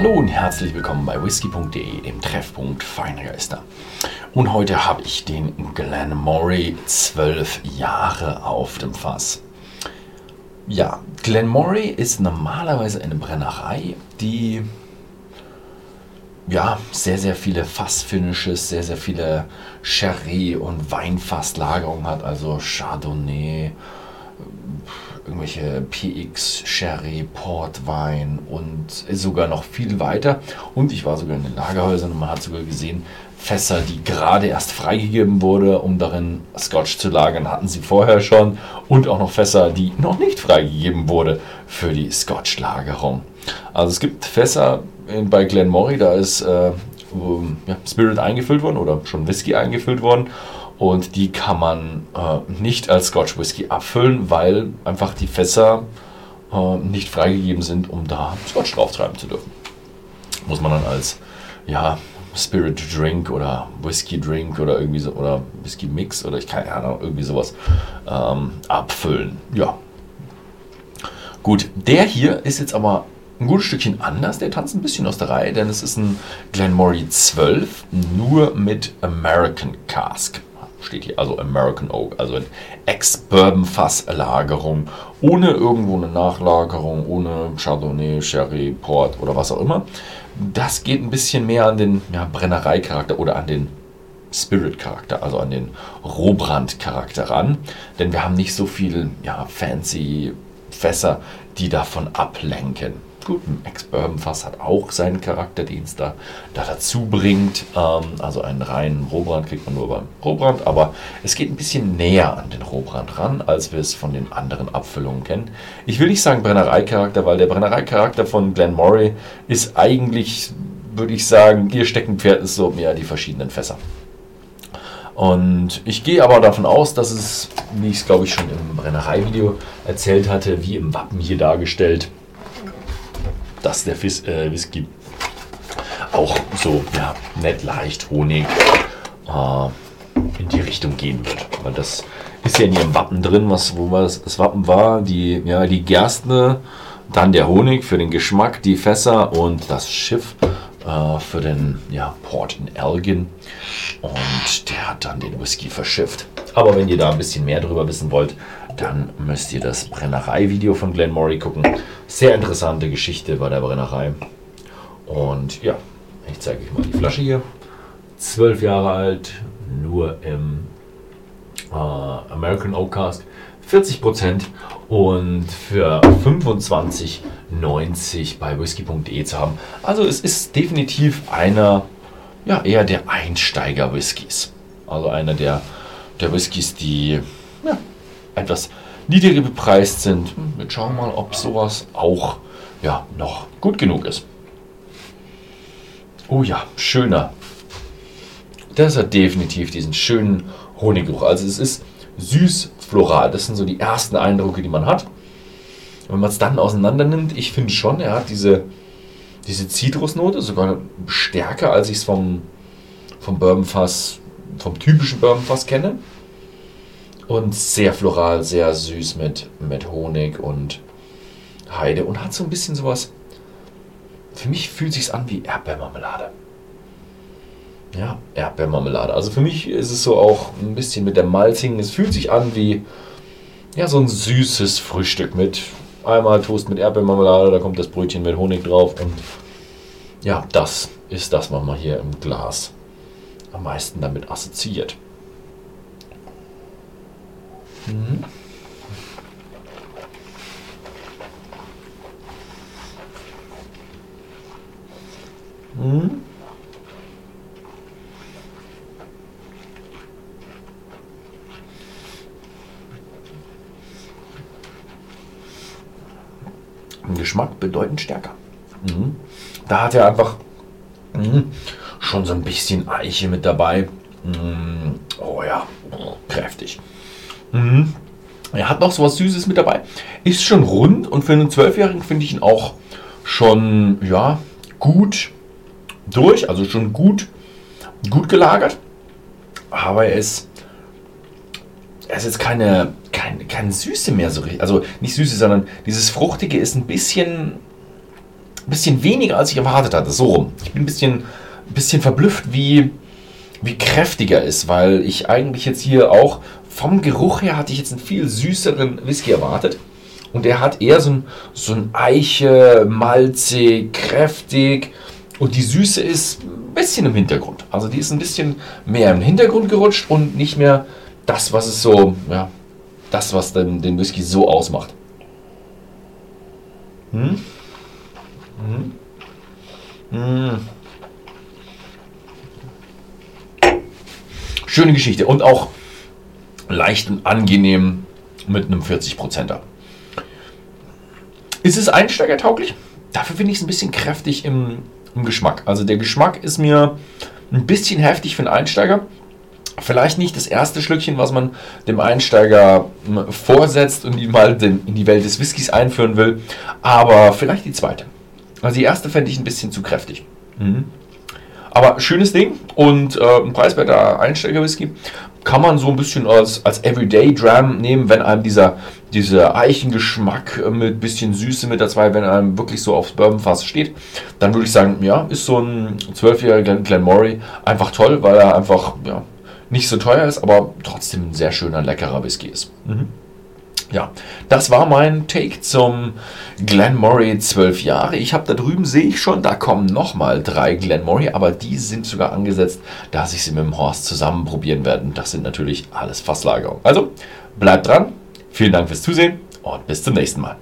Hallo und herzlich willkommen bei whisky.de, dem Treffpunkt Feingeister. Und heute habe ich den Glenmorangie 12 Jahre auf dem Fass. Ja, Glenmorangie ist normalerweise eine Brennerei, die ja, sehr, sehr viele Fassfinishes, sehr, sehr viele Sherry- und Weinfasslagerungen hat, also Chardonnay, irgendwelche PX, Sherry, Portwein und sogar noch viel weiter. Und ich war sogar in den Lagerhäusern und man hat sogar gesehen, Fässer, die gerade erst freigegeben wurde, um darin Scotch zu lagern, hatten sie vorher schon. Und auch noch Fässer, die noch nicht freigegeben wurde für die Scotch-Lagerung. Also es gibt Fässer bei Glenmorangie, da ist äh, Spirit eingefüllt worden oder schon Whisky eingefüllt worden und die kann man äh, nicht als Scotch Whisky abfüllen, weil einfach die Fässer äh, nicht freigegeben sind, um da Scotch drauf treiben zu dürfen. Muss man dann als ja, Spirit Drink oder Whisky Drink oder irgendwie so oder Whisky Mix oder ich keine Ahnung, irgendwie sowas ähm, abfüllen. Ja. Gut, der hier ist jetzt aber ein gutes Stückchen anders. Der tanzt ein bisschen aus der Reihe, denn es ist ein Glenmorangie 12, nur mit American Cask steht hier also American Oak, also ein Ex-Bourbon-Fass-Lagerung, ohne irgendwo eine Nachlagerung, ohne Chardonnay, Sherry, Port oder was auch immer. Das geht ein bisschen mehr an den ja, Brennereicharakter oder an den Spirit-Charakter, also an den Rohbrand-Charakter ran, denn wir haben nicht so viel ja, fancy Fässer, die davon ablenken. Gut, ein Ex-Bourbon-Fass hat auch seinen Charakter, den es da, da dazu bringt. Ähm, also einen reinen Rohbrand kriegt man nur beim Rohbrand, aber es geht ein bisschen näher an den Rohbrand ran, als wir es von den anderen Abfüllungen kennen. Ich will nicht sagen Brennereicharakter, weil der Brennereicharakter von Glenmorangie ist eigentlich, würde ich sagen, ihr Steckenpferd ist so mehr die verschiedenen Fässer. Und ich gehe aber davon aus, dass es, wie ich es glaube ich schon im Brennereivideo erzählt hatte, wie im Wappen hier dargestellt, dass der Fis äh, Whisky auch so ja, nett leicht Honig äh, in die Richtung gehen wird. Weil das ist ja in ihrem Wappen drin, was, wo was das Wappen war, die, ja, die Gerste, dann der Honig für den Geschmack, die Fässer und das Schiff äh, für den ja, Port in Elgin. Und der hat dann den Whisky verschifft. Aber wenn ihr da ein bisschen mehr darüber wissen wollt, dann müsst ihr das Brennerei-Video von Glenmorangie gucken. Sehr interessante Geschichte bei der Brennerei. Und ja, ich zeige euch mal die Flasche hier. Zwölf Jahre alt, nur im äh, American Oak Cask. 40% und für 25,90 bei whisky.de zu haben. Also es ist definitiv einer, ja, eher der Einsteiger-Whiskys. Also einer der, der Whiskys, die etwas niedriger bepreist sind. Wir schauen mal, ob sowas auch ja, noch gut genug ist. Oh ja, schöner. Das hat definitiv diesen schönen Honiggeruch. Also es ist süß floral. Das sind so die ersten Eindrücke, die man hat. Und wenn man es dann auseinander nimmt, ich finde schon, er hat diese, diese Zitrusnote, sogar stärker, als ich es vom, vom Bourbonfass, vom typischen Bourbonfass kenne. Und sehr floral, sehr süß mit, mit Honig und Heide und hat so ein bisschen sowas. Für mich fühlt sich an wie Erdbeermarmelade. Ja, Erdbeermarmelade. Also für mich ist es so auch ein bisschen mit der Malzigen. Es fühlt sich an wie ja, so ein süßes Frühstück mit einmal Toast mit Erdbeermarmelade, da kommt das Brötchen mit Honig drauf und ja, das ist das, was man hier im Glas am meisten damit assoziiert. Mhm. Mhm. Geschmack bedeutend stärker. Mhm. Da hat er einfach mh, schon so ein bisschen Eiche mit dabei. Mhm. Oh ja, kräftig. Mhm. Er hat noch so was Süßes mit dabei. Ist schon rund und für einen Zwölfjährigen finde ich ihn auch schon ja, gut durch, also schon gut, gut gelagert. Aber er ist, er ist jetzt keine, keine, keine Süße mehr so richtig. Also nicht Süße, sondern dieses Fruchtige ist ein bisschen, bisschen weniger, als ich erwartet hatte. So rum. Ich bin ein bisschen, bisschen verblüfft, wie, wie kräftiger er ist, weil ich eigentlich jetzt hier auch vom Geruch her hatte ich jetzt einen viel süßeren Whisky erwartet. Und der hat eher so ein, so ein Eiche, malzig, kräftig. Und die Süße ist ein bisschen im Hintergrund. Also die ist ein bisschen mehr im Hintergrund gerutscht und nicht mehr das, was es so, ja, das, was den, den Whisky so ausmacht. Hm? Hm? Hm. Schöne Geschichte und auch leicht und angenehm mit einem 40%er. Ist es einsteigertauglich? Dafür finde ich es ein bisschen kräftig im, im Geschmack. Also der Geschmack ist mir ein bisschen heftig für einen Einsteiger. Vielleicht nicht das erste Schlückchen, was man dem Einsteiger hm, vorsetzt und ihn mal in die Welt des Whiskys einführen will, aber vielleicht die zweite. Also die erste fände ich ein bisschen zu kräftig. Mhm. Aber schönes Ding und äh, ein preiswerter Einsteiger-Whisky. Kann man so ein bisschen als, als Everyday Dram nehmen, wenn einem dieser, dieser Eichengeschmack mit bisschen Süße mit dabei, wenn einem wirklich so aufs Bourbonfass steht, dann würde ich sagen, ja, ist so ein 12-jähriger Glen Murray einfach toll, weil er einfach ja, nicht so teuer ist, aber trotzdem ein sehr schöner, leckerer Whisky ist. Mhm. Ja, das war mein Take zum Glenmorangie 12 Jahre. Ich habe da drüben, sehe ich schon, da kommen nochmal drei Glenmorangie, aber die sind sogar angesetzt, dass ich sie mit dem Horst zusammen probieren werde. Das sind natürlich alles Fasslagerungen. Also, bleibt dran. Vielen Dank fürs Zusehen und bis zum nächsten Mal.